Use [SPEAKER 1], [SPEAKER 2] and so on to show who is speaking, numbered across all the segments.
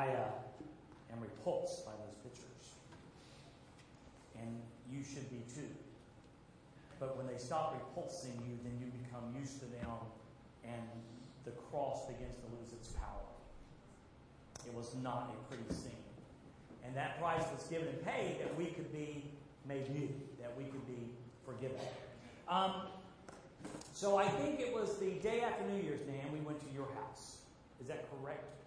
[SPEAKER 1] I am repulsed by those pictures. And you should be too. But when they stop repulsing you, then you become used to them, and the cross begins to lose its power. It was not a pretty scene. And that price was given and paid that we could be made new, that we could be forgiven. Um, so I think it was the day after New Year's, Dan, we went to your house. Is that correct?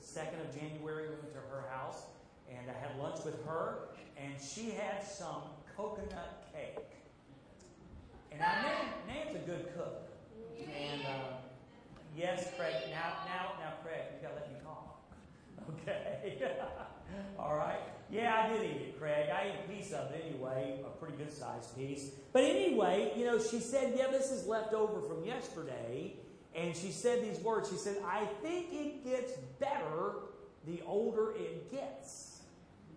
[SPEAKER 1] The 2nd of January, we went to her house, and I had lunch with her, and she had some coconut cake. And I Nan's a good cook. And uh, yes, Craig, now, now, now, Craig, you got to let me talk. Okay. All right. Yeah, I did eat it, Craig. I ate a piece of it anyway, a pretty good sized piece. But anyway, you know, she said, Yeah, this is left over from yesterday. And she said these words. She said, I think it gets better the older it gets.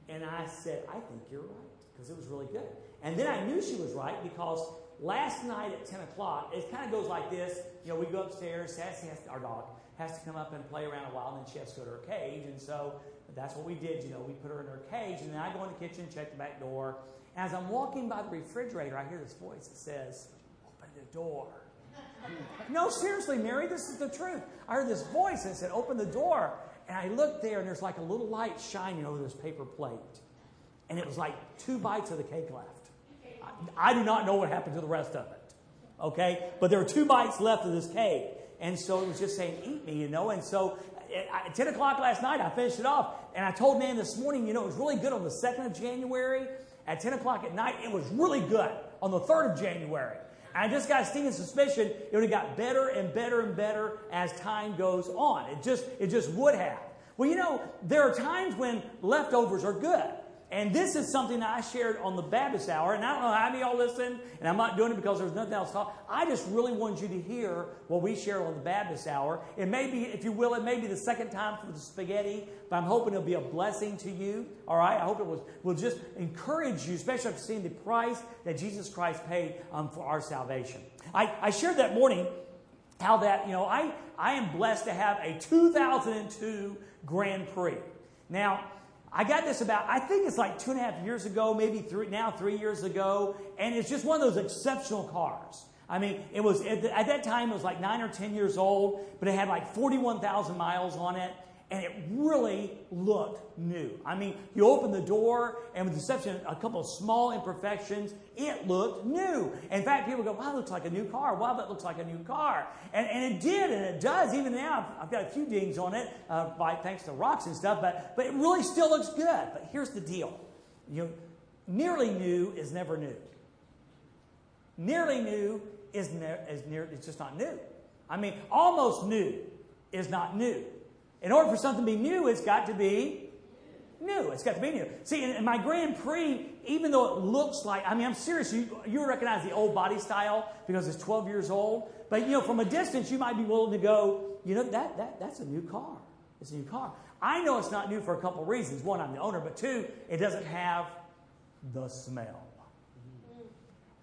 [SPEAKER 1] And I said, I think you're right, because it was really good. And then I knew she was right because last night at 10 o'clock, it kind of goes like this. You know, we go upstairs, Sassy has to, our dog has to come up and play around a while, and then she has to go to her cage. And so that's what we did. You know, we put her in her cage, and then I go in the kitchen, check the back door. As I'm walking by the refrigerator, I hear this voice that says, Open the door. No, seriously, Mary, this is the truth. I heard this voice that said, Open the door. And I looked there, and there's like a little light shining over this paper plate. And it was like two bites of the cake left. I, I do not know what happened to the rest of it. Okay? But there were two bites left of this cake. And so it was just saying, eat me, you know. And so at 10 o'clock last night, I finished it off. And I told Nan this morning, you know, it was really good on the 2nd of January. At 10 o'clock at night, it was really good on the 3rd of January. I just got a stinging suspicion it would have got better and better and better as time goes on. It just, it just would have. Well, you know, there are times when leftovers are good. And this is something I shared on the Baptist Hour, and I don't know how many of y'all listen, and I'm not doing it because there's nothing else to talk. I just really wanted you to hear what we share on the Baptist Hour. It may be, if you will, it may be the second time for the spaghetti, but I'm hoping it'll be a blessing to you. All right, I hope it will, will just encourage you, especially after seeing the price that Jesus Christ paid um, for our salvation. I, I shared that morning how that you know I I am blessed to have a 2002 Grand Prix. Now I got this about, I think it's like two and a half years ago, maybe three, now three years ago, and it's just one of those exceptional cars. I mean, it was, at, at that time, it was like nine or ten years old, but it had like 41,000 miles on it and it really looked new. I mean, you open the door, and with the exception of a couple of small imperfections, it looked new. In fact, people go, wow, that looks like a new car. Wow, that looks like a new car. And, and it did, and it does. Even now, I've got a few dings on it, uh, by, thanks to rocks and stuff, but, but it really still looks good. But here's the deal. You know, nearly new is never new. Nearly new is, ne- is near, it's just not new. I mean, almost new is not new. In order for something to be new, it's got to be new. It's got to be new. See, in, my Grand Prix, even though it looks like, I mean, I'm serious, you, you recognize the old body style because it's 12 years old. But, you know, from a distance, you might be willing to go, you know, that, that, that's a new car. It's a new car. I know it's not new for a couple of reasons. One, I'm the owner, but two, it doesn't have the smell.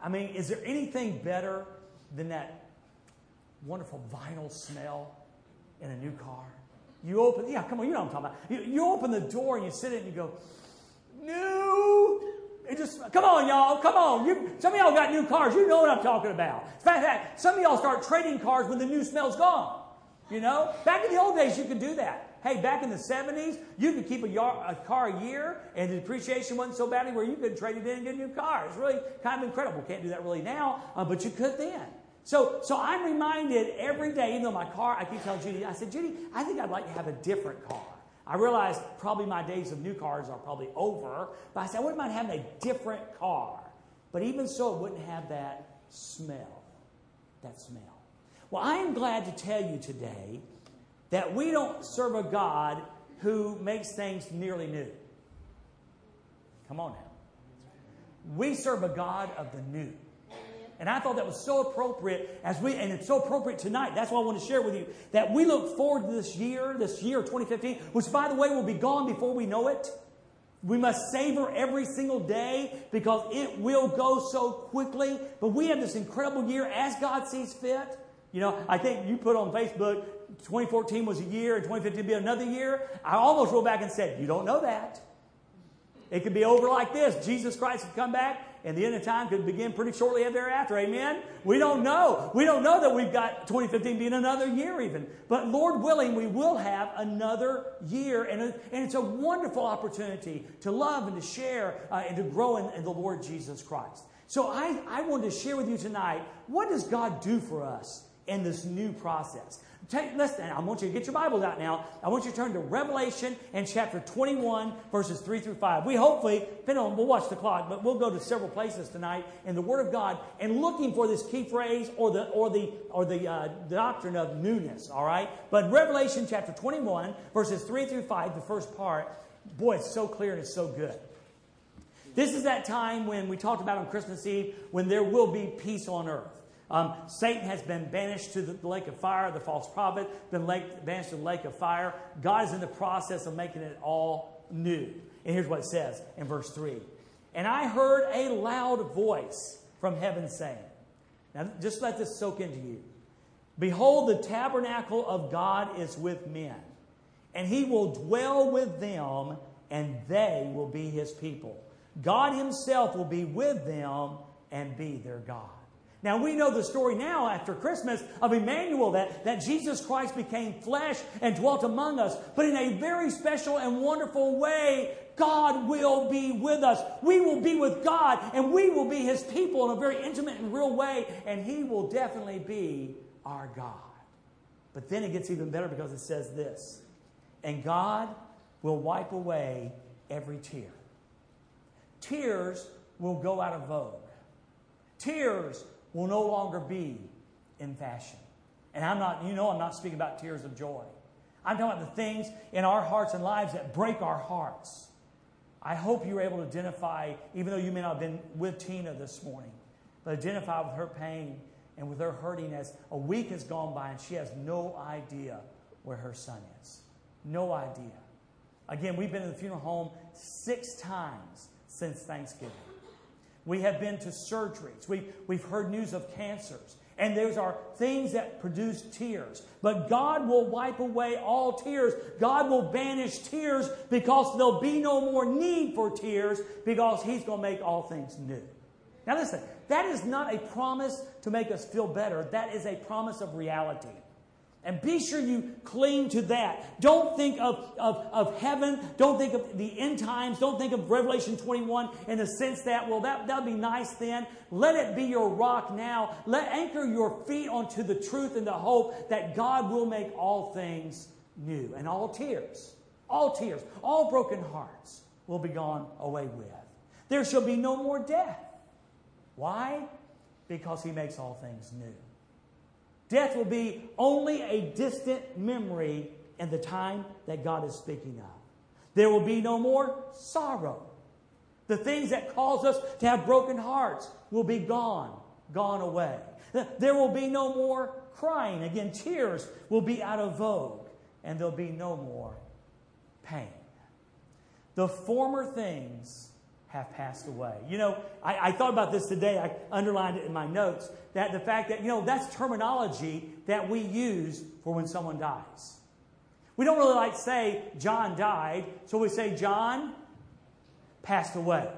[SPEAKER 1] I mean, is there anything better than that wonderful vinyl smell in a new car? You open, yeah, come on, you know what I'm talking about. You, you open the door and you sit in and you go, new. It just, come on, y'all, come on. You, some of y'all got new cars. You know what I'm talking about. In fact, some of y'all start trading cars when the new smell's gone. You know, back in the old days, you could do that. Hey, back in the 70s, you could keep a, yard, a, car a year and the depreciation wasn't so badly where you could trade it in and get a new car. It's really kind of incredible. Can't do that really now, uh, but you could then. So, so I'm reminded every day, even though my car, I keep telling Judy, I said, Judy, I think I'd like to have a different car. I realize probably my days of new cars are probably over, but I said, I wouldn't mind having a different car. But even so, it wouldn't have that smell. That smell. Well, I am glad to tell you today that we don't serve a God who makes things nearly new. Come on now. We serve a God of the new. And I thought that was so appropriate as we, and it's so appropriate tonight. That's why I want to share with you that we look forward to this year, this year 2015, which by the way will be gone before we know it. We must savor every single day because it will go so quickly. But we have this incredible year as God sees fit You know, I think you put on Facebook 2014 was a year and 2015 be another year. I almost rolled back and said, You don't know that. It could be over like this. Jesus Christ could come back and the end of time could begin pretty shortly thereafter. Amen? We don't know. We don't know that we've got 2015 being another year even. But Lord willing, we will have another year. And, and it's a wonderful opportunity to love and to share uh, and to grow in, in the Lord Jesus Christ. So I, I wanted to share with you tonight what does God do for us in this new process? Take, listen, I want you to get your Bibles out now. I want you to turn to Revelation and chapter 21, verses 3 through 5. We hopefully, depending on, we'll watch the clock, but we'll go to several places tonight in the Word of God and looking for this key phrase or the, or the, or the uh, doctrine of newness, all right? But Revelation chapter 21, verses 3 through 5, the first part, boy, it's so clear and it's so good. This is that time when we talked about on Christmas Eve when there will be peace on earth. Um, Satan has been banished to the lake of fire, the false prophet, been lake, banished to the lake of fire. God is in the process of making it all new. And here's what it says in verse 3 And I heard a loud voice from heaven saying, Now just let this soak into you. Behold, the tabernacle of God is with men, and he will dwell with them, and they will be his people. God himself will be with them and be their God. Now we know the story now after Christmas of Emmanuel that, that Jesus Christ became flesh and dwelt among us. But in a very special and wonderful way, God will be with us. We will be with God and we will be His people in a very intimate and real way. And He will definitely be our God. But then it gets even better because it says this And God will wipe away every tear. Tears will go out of vogue. Tears will no longer be in fashion. And I'm not, you know, I'm not speaking about tears of joy. I'm talking about the things in our hearts and lives that break our hearts. I hope you were able to identify, even though you may not have been with Tina this morning, but identify with her pain and with her hurting as a week has gone by and she has no idea where her son is. No idea. Again, we've been in the funeral home six times since Thanksgiving. We have been to surgeries. We've, we've heard news of cancers. And those are things that produce tears. But God will wipe away all tears. God will banish tears because there'll be no more need for tears because He's going to make all things new. Now, listen, that is not a promise to make us feel better. That is a promise of reality. And be sure you cling to that. Don't think of, of, of heaven. Don't think of the end times. Don't think of Revelation 21 in the sense that, well, that, that'll be nice then. Let it be your rock now. Let anchor your feet onto the truth and the hope that God will make all things new. And all tears, all tears, all broken hearts will be gone away with. There shall be no more death. Why? Because he makes all things new. Death will be only a distant memory in the time that God is speaking of. There will be no more sorrow. The things that cause us to have broken hearts will be gone, gone away. There will be no more crying. Again, tears will be out of vogue, and there'll be no more pain. The former things have passed away. You know, I, I, thought about this today. I underlined it in my notes that the fact that, you know, that's terminology that we use for when someone dies. We don't really like say John died, so we say John passed away.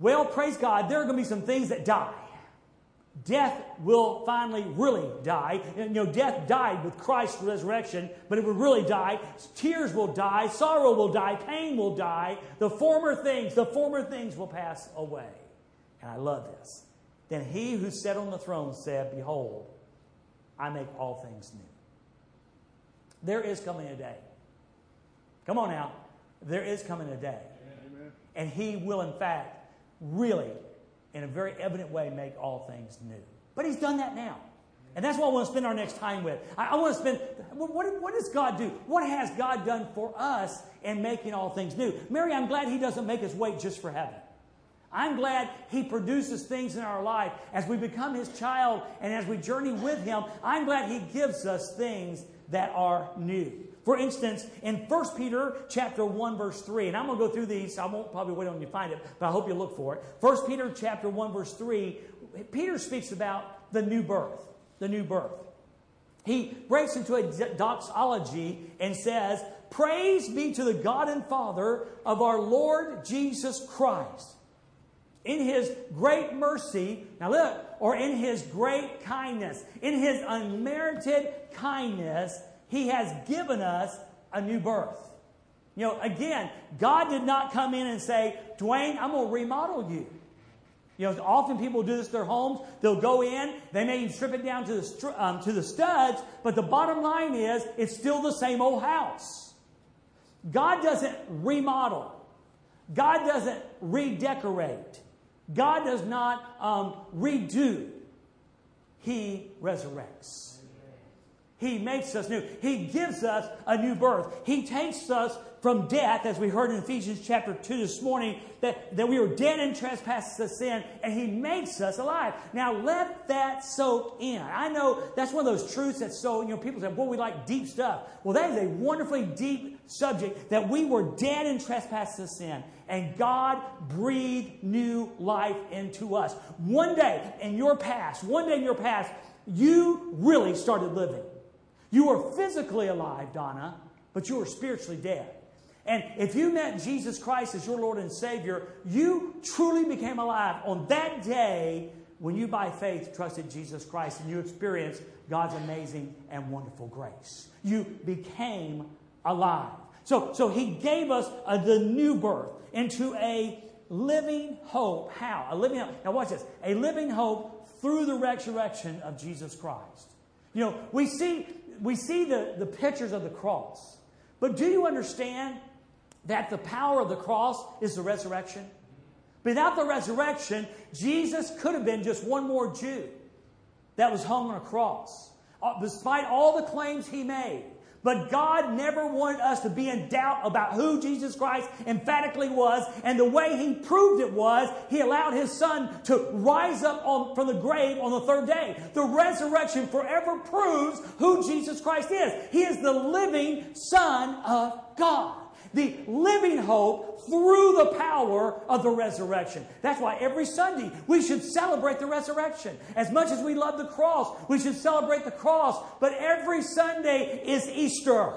[SPEAKER 1] Well, praise God, there are going to be some things that die death will finally really die. You know, death died with Christ's resurrection, but it will really die. Tears will die, sorrow will die, pain will die. The former things, the former things will pass away. And I love this. Then he who sat on the throne said, Behold, I make all things new. There is coming a day. Come on now. There is coming a day. Amen. And he will, in fact, really in a very evident way make all things new. But he's done that now. And that's what I want to spend our next time with. I, I want to spend, what, what, does God do? What has God done for us in making all things new? Mary, I'm glad he doesn't make us wait just for heaven. I'm glad he produces things in our life as we become his child and as we journey with him. I'm glad he gives us things that are new. For instance, in 1 Peter chapter 1 verse 3, and I'm going to go through these, I won't probably wait on you to find it, but I hope you look for it. 1 Peter chapter 1 verse 3, Peter speaks about the new birth. the new birth. He breaks into a doxology and says, Praise be to the God and Father of our Lord Jesus Christ. In his great mercy, now look, or in his great kindness, in his unmerited kindness, he has given us a new birth. You know, again, God did not come in and say, Dwayne, I'm going to remodel you. You know, often people do this their homes. They'll go in, they may strip it down to the, um, to the studs, but the bottom line is it's still the same old house. God doesn't remodel. God doesn't redecorate. God does not um, redo. He resurrects. He makes us new. He gives us a new birth. He takes us from death, as we heard in Ephesians chapter 2 this morning, that, that we were dead in trespasses of sin, and He makes us alive. Now, let that soak in. I know that's one of those truths that's so, you know, people say, boy, we like deep stuff. Well, that is a wonderfully deep subject that we were dead in trespasses of sin, and God breathed new life into us. One day in your past, one day in your past, you really started living. You are physically alive, Donna, but you are spiritually dead. And if you met Jesus Christ as your Lord and Savior, you truly became alive on that day when you, by faith, trusted Jesus Christ and you experienced God's amazing and wonderful grace. You became alive. So, so He gave us a, the new birth into a living hope. How? A living hope. Now, watch this. A living hope through the resurrection of Jesus Christ. You know, we see, we see the, the pictures of the cross. But do you understand that the power of the cross is the resurrection? Without the resurrection, Jesus could have been just one more Jew that was hung on a cross. Uh, despite all the claims he made, but God never wanted us to be in doubt about who Jesus Christ emphatically was. And the way He proved it was He allowed His Son to rise up on, from the grave on the third day. The resurrection forever proves who Jesus Christ is. He is the living Son of God the living hope through the power of the resurrection. That's why every Sunday we should celebrate the resurrection. As much as we love the cross, we should celebrate the cross. But every Sunday is Easter.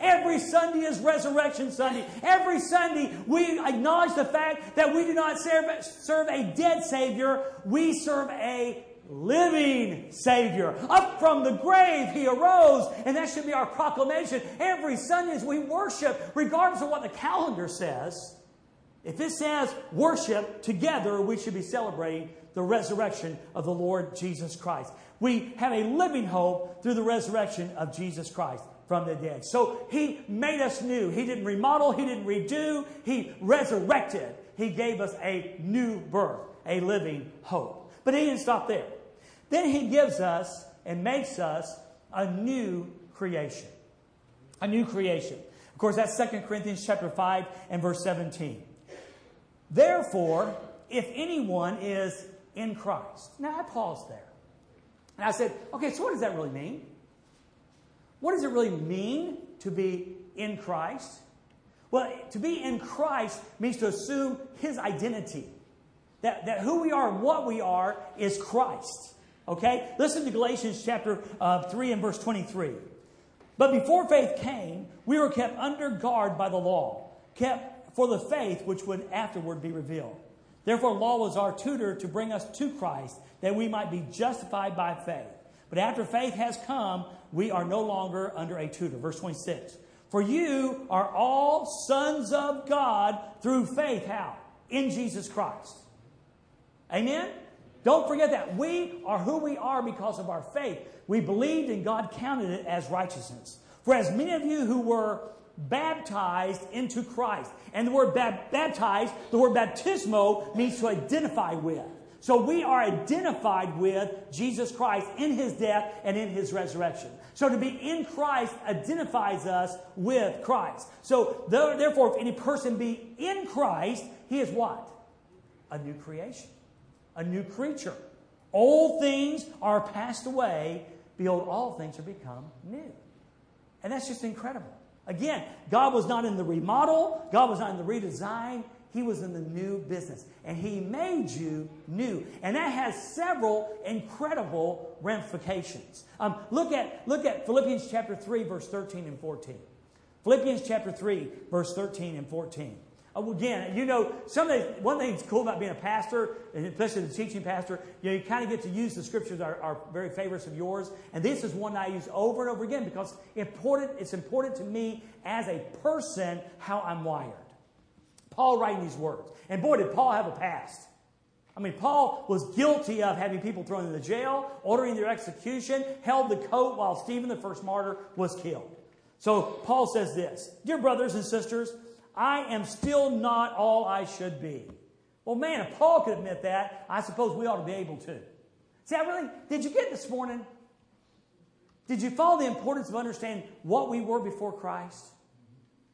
[SPEAKER 1] Every Sunday is Resurrection Sunday. Every Sunday we acknowledge the fact that we do not serve, serve a dead Savior, we serve a living Savior. Up from the grave, He arose. And that should be our proclamation every Sunday as we worship, regardless of what the calendar says. If it says worship together, we should be celebrating the resurrection of the Lord Jesus Christ. We have a living hope through the resurrection of Jesus Christ from the dead. So He made us new. He didn't remodel, He didn't redo, He resurrected. He gave us a new birth, a living hope. But He didn't stop there. Then he gives us and makes us a new creation. A new creation. Of course, that's 2 Corinthians chapter 5 and verse 17. Therefore, if anyone is in Christ. Now I paused there. And I said, okay, so what does that really mean? What does it really mean to be in Christ? Well, to be in Christ means to assume his identity. That, that who we are and what we are is Christ. Okay? Listen to Galatians chapter uh, 3 and verse 23. But before faith came, we were kept under guard by the law, kept for the faith which would afterward be revealed. Therefore, law was our tutor to bring us to Christ, that we might be justified by faith. But after faith has come, we are no longer under a tutor. Verse 26. For you are all sons of God through faith. How? In Jesus Christ. Amen? Don't forget that. We are who we are because of our faith. We believed and God counted it as righteousness. For as many of you who were baptized into Christ, and the word baptized, the word baptismo means to identify with. So we are identified with Jesus Christ in his death and in his resurrection. So to be in Christ identifies us with Christ. So therefore, if any person be in Christ, he is what? A new creation a new creature. Old things are passed away. Behold, all things are become new. And that's just incredible. Again, God was not in the remodel, God was not in the redesign. He was in the new business. And He made you new. And that has several incredible ramifications. Um, look, at, look at Philippians chapter 3, verse 13 and 14. Philippians chapter 3, verse 13 and 14. Uh, again, you know, some of the, one thing that's cool about being a pastor, especially the teaching pastor, you know, you kind of get to use the scriptures are, are very favorites of yours. And this is one I use over and over again because important, it's important to me as a person how I'm wired. Paul writing these words. And boy, did Paul have a past. I mean, Paul was guilty of having people thrown into jail, ordering their execution, held the coat while Stephen, the first martyr, was killed. So Paul says this Dear brothers and sisters, I am still not all I should be. Well, man, if Paul could admit that, I suppose we ought to be able to. See, I really, did you get this morning? Did you follow the importance of understanding what we were before Christ?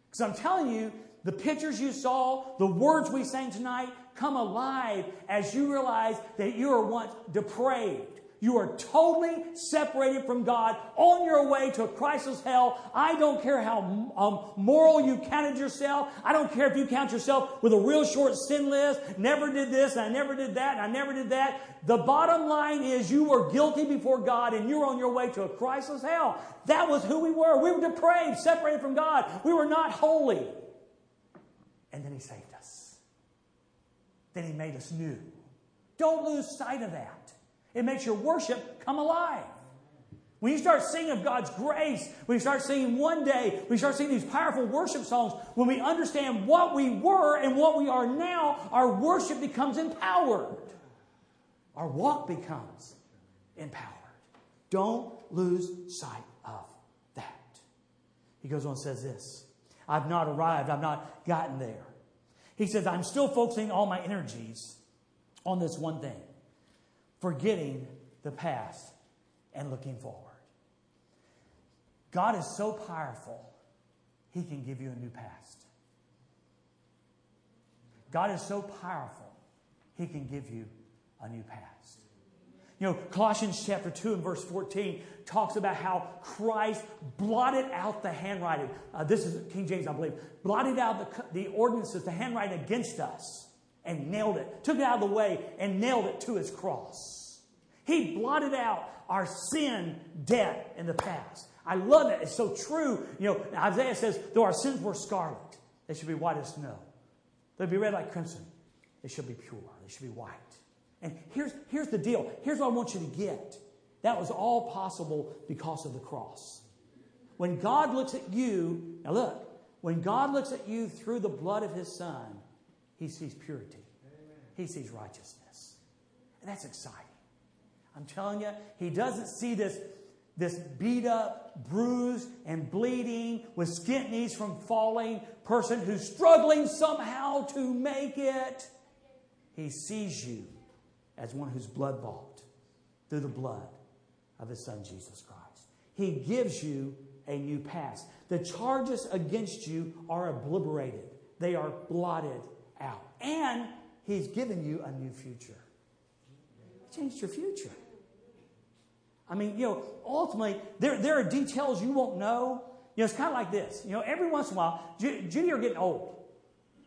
[SPEAKER 1] Because I'm telling you, the pictures you saw, the words we sang tonight come alive as you realize that you are once depraved. You are totally separated from God on your way to a Christless hell. I don't care how um, moral you counted yourself. I don't care if you count yourself with a real short sin list. Never did this, and I never did that, and I never did that. The bottom line is you were guilty before God and you're on your way to a Christless hell. That was who we were. We were depraved, separated from God. We were not holy. And then He saved us. Then He made us new. Don't lose sight of that. It makes your worship come alive. When you start singing of God's grace, when you start singing one day, when you start singing these powerful worship songs, when we understand what we were and what we are now, our worship becomes empowered. Our walk becomes empowered. Don't lose sight of that. He goes on and says this I've not arrived, I've not gotten there. He says, I'm still focusing all my energies on this one thing forgetting the past and looking forward. God is so powerful, He can give you a new past. God is so powerful, He can give you a new past. You know, Colossians chapter 2 and verse 14 talks about how Christ blotted out the handwriting. Uh, this is King James, I believe. Blotted out the, the ordinances, the handwriting against us, and nailed it. Took it out of the way and nailed it to his cross. He blotted out our sin debt in the past. I love that. It's so true. You know, Isaiah says, though our sins were scarlet, they should be white as snow. They'd be red like crimson. They should be pure. They should be white. And here's, here's the deal. Here's what I want you to get. That was all possible because of the cross. When God looks at you, now look, when God looks at you through the blood of his son, he sees purity. He sees righteousness. And that's exciting. I'm telling you, he doesn't see this, this beat up, bruised, and bleeding with skint knees from falling person who's struggling somehow to make it. He sees you as one who's blood bought through the blood of his son Jesus Christ. He gives you a new past. The charges against you are obliterated, they are blotted out. And he's given you a new future. He changed your future. I mean, you know, ultimately, there, there are details you won't know. You know, it's kind of like this. You know, every once in a while, Judy are getting old.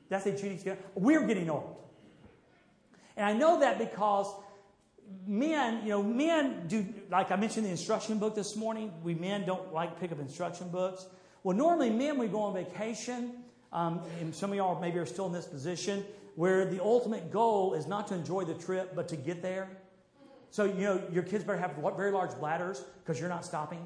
[SPEAKER 1] That's it, Judy's getting We're getting old. And I know that because men, you know, men do, like I mentioned the instruction book this morning, we men don't like pick up instruction books. Well, normally men, we go on vacation, um, and some of y'all maybe are still in this position, where the ultimate goal is not to enjoy the trip, but to get there. So, you know, your kids better have very large bladders because you're not stopping.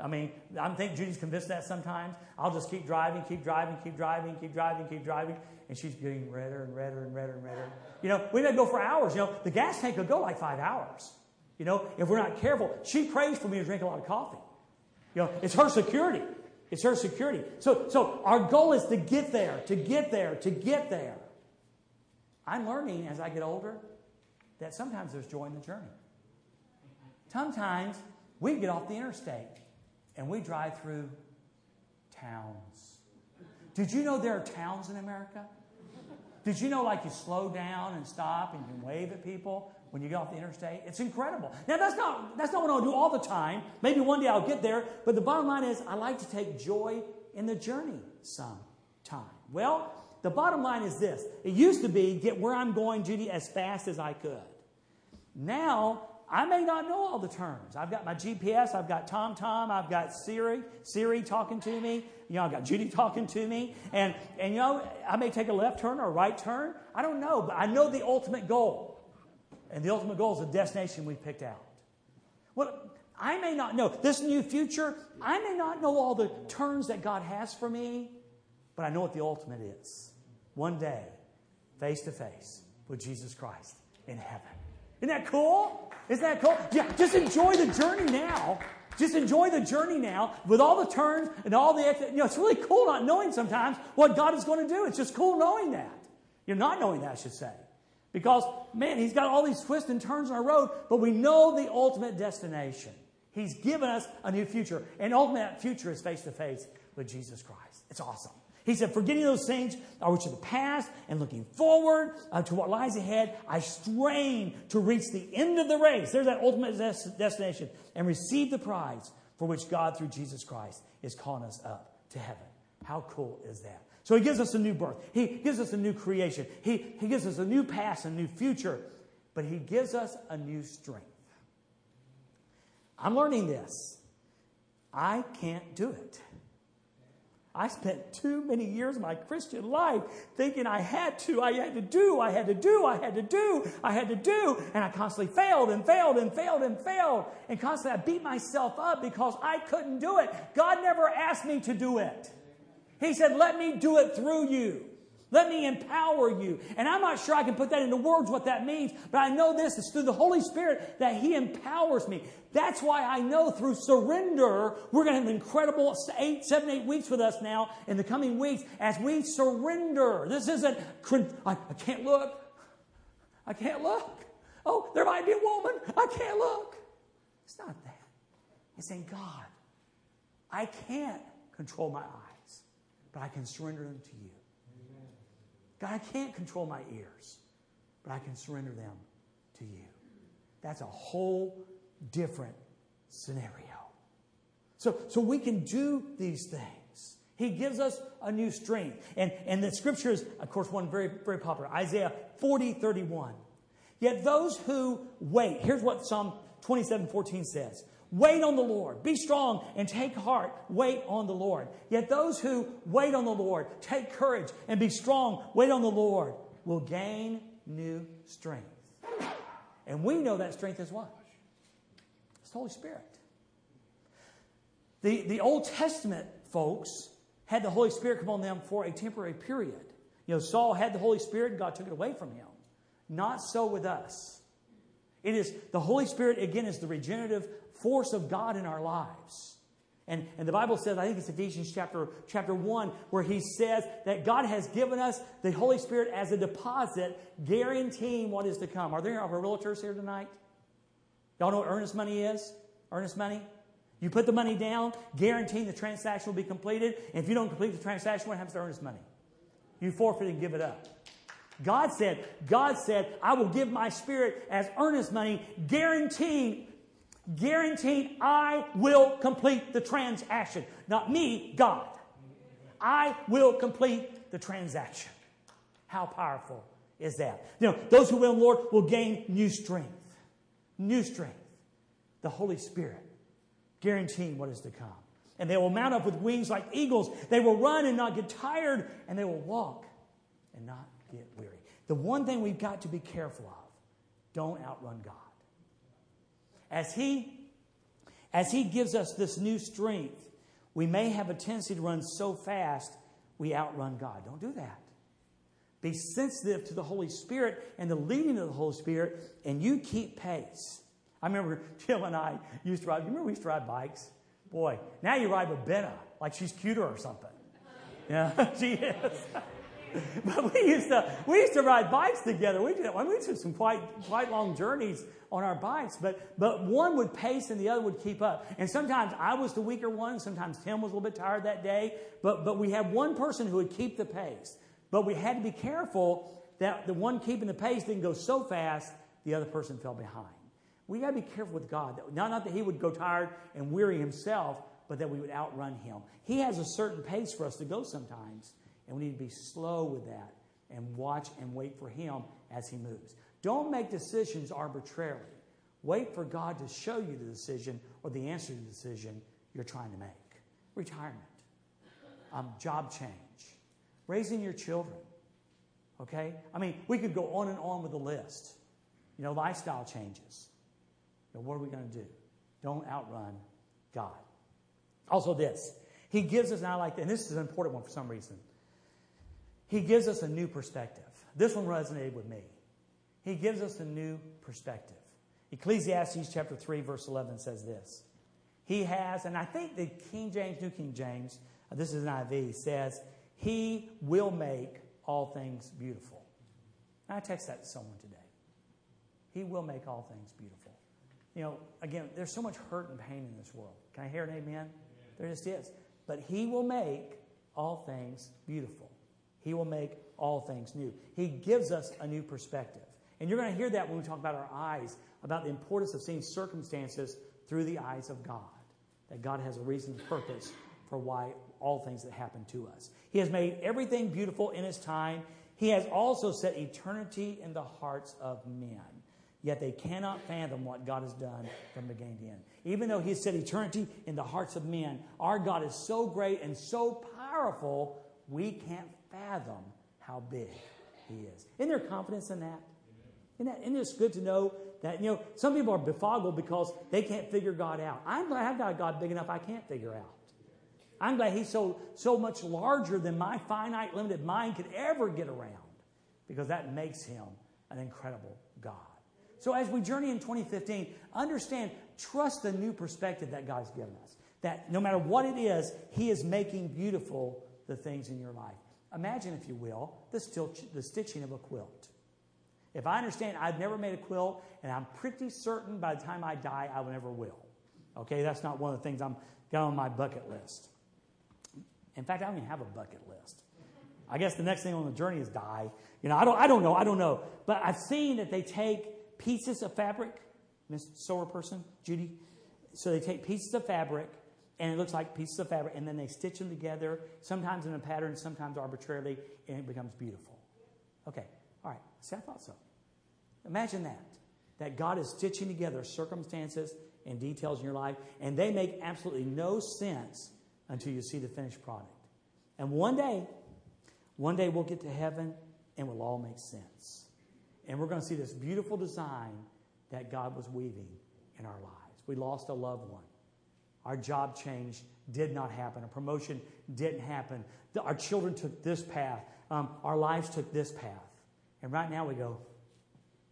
[SPEAKER 1] I mean, I think Judy's convinced that sometimes. I'll just keep driving, keep driving, keep driving, keep driving, keep driving, and she's getting redder and redder and redder and redder. You know, we may go for hours. You know, the gas tank could go like five hours. You know, if we're not careful, she prays for me to drink a lot of coffee. You know, it's her security. It's her security. So, so our goal is to get there, to get there, to get there. I'm learning as I get older that sometimes there's joy in the journey. Sometimes we get off the interstate and we drive through towns. Did you know there are towns in America? Did you know, like, you slow down and stop and you wave at people when you get off the interstate? It's incredible. Now, that's not, that's not what I'll do all the time. Maybe one day I'll get there. But the bottom line is, I like to take joy in the journey sometime. Well, The bottom line is this it used to be get where I'm going, Judy, as fast as I could. Now, I may not know all the terms. I've got my GPS, I've got TomTom, I've got Siri, Siri talking to me, you know, I've got Judy talking to me, and, and you know, I may take a left turn or a right turn. I don't know, but I know the ultimate goal. And the ultimate goal is the destination we picked out. Well, I may not know this new future, I may not know all the turns that God has for me, but I know what the ultimate is. One day, face to face with Jesus Christ in heaven. Isn't that cool? Isn't that cool? Yeah, just enjoy the journey now. Just enjoy the journey now with all the turns and all the, you know, it's really cool not knowing sometimes what God is going to do. It's just cool knowing that. You're not knowing that, I should say. Because, man, He's got all these twists and turns on our road, but we know the ultimate destination. He's given us a new future. And ultimate future is face to face with Jesus Christ. It's awesome. He said, forgetting those things which are the past and looking forward uh, to what lies ahead, I strain to reach the end of the race. There's that ultimate des- destination and receive the prize for which God, through Jesus Christ, is calling us up to heaven. How cool is that? So he gives us a new birth. He gives us a new creation. He, he gives us a new past, a new future, but he gives us a new strength. I'm learning this. I can't do it. I spent too many years of my Christian life thinking I had to, I had to do, I had to do, I had to do, I had to do, and I constantly failed and failed and failed and failed. And constantly I beat myself up because I couldn't do it. God never asked me to do it. He said, Let me do it through you. Let me empower you. And I'm not sure I can put that into words what that means, but I know this is through the Holy Spirit that He empowers me. That's why I know through surrender, we're going to have an incredible eight, seven, eight weeks with us now in the coming weeks as we surrender. This isn't, I, I can't look. I can't look. Oh, there might be a woman. I can't look. It's not that. It's saying, God, I can't control my eyes, but I can surrender them to you. God, I can't control my ears, but I can surrender them to you. That's a whole different scenario. So, so we can do these things. He gives us a new strength. And, and the scripture is, of course, one very, very popular Isaiah 40, 31. Yet those who wait, here's what Psalm 27, 14 says Wait on the Lord. Be strong and take heart. Wait on the Lord. Yet those who wait on the Lord, take courage and be strong. Wait on the Lord will gain new strength. And we know that strength is what? It's the Holy Spirit. The, the Old Testament folks had the Holy Spirit come on them for a temporary period. You know, Saul had the Holy Spirit God took it away from him. Not so with us. It is the Holy Spirit, again, is the regenerative force of God in our lives. And, and the Bible says, I think it's Ephesians chapter, chapter 1, where he says that God has given us the Holy Spirit as a deposit, guaranteeing what is to come. Are there our realtors here tonight? Y'all know what earnest money is? Earnest money? You put the money down, guaranteeing the transaction will be completed. And if you don't complete the transaction, what happens to earnest money? You forfeit and give it up. God said, God said, I will give my spirit as earnest money, guaranteeing guaranteed I will complete the transaction. Not me, God. I will complete the transaction. How powerful is that? You know, those who will, Lord, will gain new strength. New strength. The Holy Spirit guaranteeing what is to come. And they will mount up with wings like eagles. They will run and not get tired, and they will walk and not get weary. The one thing we've got to be careful of don't outrun God as he as he gives us this new strength, we may have a tendency to run so fast we outrun God. Don't do that. Be sensitive to the Holy Spirit and the leading of the Holy Spirit, and you keep pace. I remember Jill and I used to ride. You remember we used to ride bikes? Boy, now you ride with Benna like she's cuter or something. Yeah, she is. but we used to we used to ride bikes together. We did we took some quite quite long journeys on our bikes, but but one would pace and the other would keep up. And sometimes I was the weaker one. Sometimes Tim was a little bit tired that day. But but we had one person who would keep the pace. But we had to be careful that the one keeping the pace didn't go so fast the other person fell behind. We got to be careful with God. Not, not that He would go tired and weary Himself, but that we would outrun Him. He has a certain pace for us to go sometimes And we need to be slow with that and watch and wait for Him as He moves. Don't make decisions arbitrarily. Wait for God to show you the decision or the answer to the decision you're trying to make. Retirement, um, job change, raising your children. Okay? I mean, we could go on and on with the list. You know, lifestyle changes. What are we going to do? Don't outrun God. Also, this. He gives us, and I like and this is an important one for some reason. He gives us a new perspective. This one resonated with me. He gives us a new perspective. Ecclesiastes chapter 3, verse 11 says this. He has, and I think the King James, New King James, uh, this is NIV, says, He will make all things beautiful. And I text that to someone today. He will make all things beautiful. You know, again, there's so much hurt and pain in this world. Can I hear an amen? amen? There just is. But He will make all things beautiful. He will make all things new. He gives us a new perspective. And you're going to hear that when we talk about our eyes, about the importance of seeing circumstances through the eyes of God. That God has a reason and purpose for why all things that happen to us. He has made everything beautiful in His time. He has also set eternity in the hearts of men. Yet they cannot fathom what God has done from beginning to end. Even though He has set eternity in the hearts of men, our God is so great and so powerful, we can't fathom how big He is. Isn't there confidence in that? Isn't, that, isn't it good to know that, you know, some people are befogged because they can't figure God out. I'm glad I've got a God big enough I can't figure out. I'm glad He's so, so much larger than my finite, limited mind could ever get around because that makes Him an incredible God. So as we journey in 2015, understand, trust the new perspective that God's given us. That no matter what it is, He is making beautiful the things in your life. Imagine, if you will, the, the stitching of a quilt. If I understand I've never made a quilt, and I'm pretty certain by the time I die, I will never will. Okay, that's not one of the things I'm got on my bucket list. In fact, I don't even have a bucket list. I guess the next thing on the journey is die. You know, I don't, I don't know, I don't know. But I've seen that they take pieces of fabric, Miss Sewer person, Judy. So they take pieces of fabric, and it looks like pieces of fabric, and then they stitch them together, sometimes in a pattern, sometimes arbitrarily, and it becomes beautiful. Okay, all right. See, I thought so. Imagine that. That God is stitching together circumstances and details in your life, and they make absolutely no sense until you see the finished product. And one day, one day we'll get to heaven and we'll all make sense. And we're going to see this beautiful design that God was weaving in our lives. We lost a loved one. Our job change did not happen. A promotion didn't happen. Our children took this path. Um, our lives took this path. And right now we go,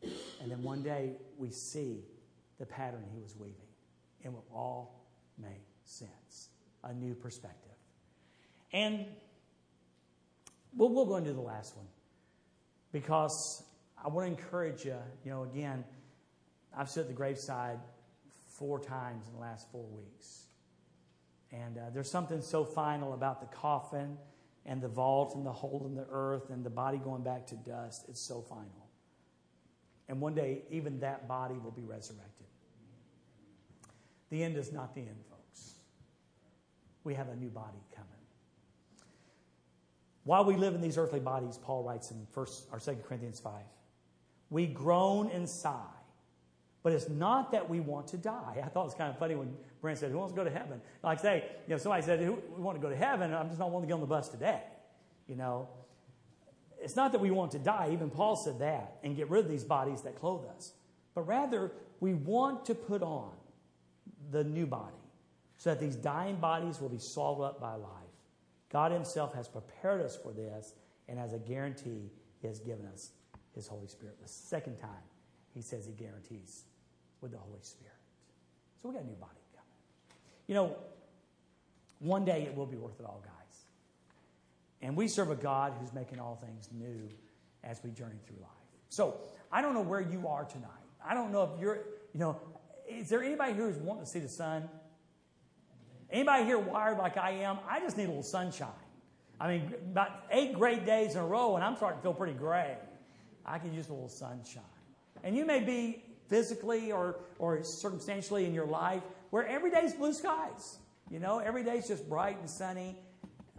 [SPEAKER 1] and then one day we see the pattern he was weaving. And will all make sense. A new perspective. And we'll, we'll go into the last one because I want to encourage you. You know, again, I've stood at the graveside four times in the last four weeks. And uh, there's something so final about the coffin and the vault and the hole in the earth and the body going back to dust. It's so final. And one day, even that body will be resurrected. The end is not the end, folks. We have a new body coming. While we live in these earthly bodies, Paul writes in first or second Corinthians 5, we groan and sigh. But it's not that we want to die. I thought it was kind of funny when Brent said, Who wants to go to heaven? Like say, you know, somebody said, we want to go to heaven? I'm just not wanting to get on the bus today. You know. It's not that we want to die, even Paul said that, and get rid of these bodies that clothe us. But rather, we want to put on the new body so that these dying bodies will be swallowed up by life. God Himself has prepared us for this, and as a guarantee, He has given us His Holy Spirit. The second time, He says He guarantees with the Holy Spirit. So we got a new body coming. You know, one day it will be worth it all, guys. And we serve a God who's making all things new as we journey through life. So I don't know where you are tonight. I don't know if you're, you know, is there anybody here who's wanting to see the sun? Anybody here wired like I am? I just need a little sunshine. I mean, about eight great days in a row, and I'm starting to feel pretty gray. I can use a little sunshine. And you may be physically or, or circumstantially in your life where every day's blue skies. You know, every day's just bright and sunny.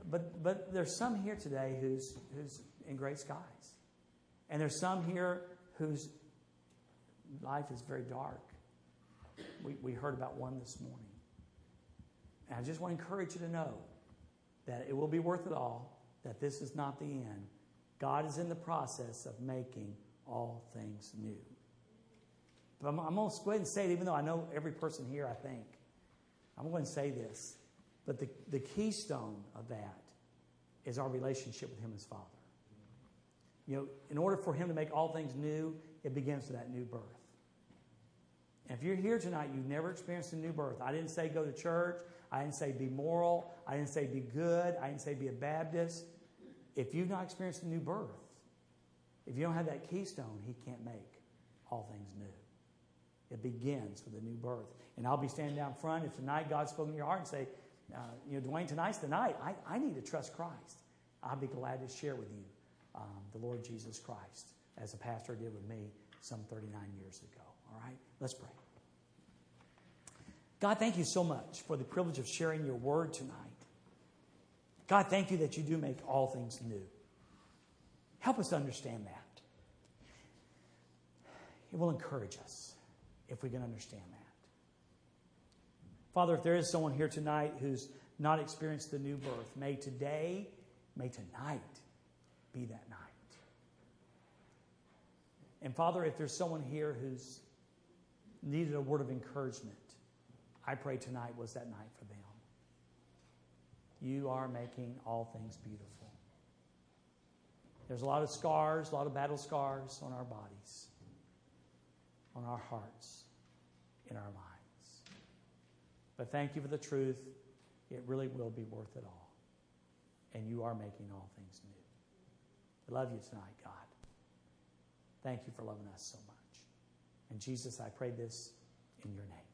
[SPEAKER 1] but, but there's some here today who's, who's in great skies. And there's some here whose life is very dark. We, we heard about one this morning. And I just want to encourage you to know that it will be worth it all, that this is not the end. God is in the process of making all things new. But I'm, I'm going to go ahead and say it, even though I know every person here, I think. I'm going to say this. But the, the keystone of that is our relationship with Him as Father. You know, in order for Him to make all things new, it begins with that new birth. And if you're here tonight, you've never experienced a new birth. I didn't say go to church. I didn't say be moral. I didn't say be good. I didn't say be a Baptist. If you've not experienced a new birth, if you don't have that keystone, He can't make all things new. It begins with a new birth. And I'll be standing down front. If tonight God's spoken to your heart and say, uh, you know, Dwayne, tonight's the night. I, I need to trust Christ. I'll be glad to share with you um, the Lord Jesus Christ as a pastor did with me some 39 years ago. All right? Let's pray. God, thank you so much for the privilege of sharing your word tonight. God, thank you that you do make all things new. Help us to understand that. It will encourage us if we can understand that. Father, if there is someone here tonight who's not experienced the new birth, may today, may tonight be that night. And Father, if there's someone here who's needed a word of encouragement, I pray tonight was that night for them. You are making all things beautiful. There's a lot of scars, a lot of battle scars on our bodies, on our hearts, in our minds. But thank you for the truth. It really will be worth it all. And you are making all things new. I love you tonight, God. Thank you for loving us so much. And Jesus, I pray this in your name.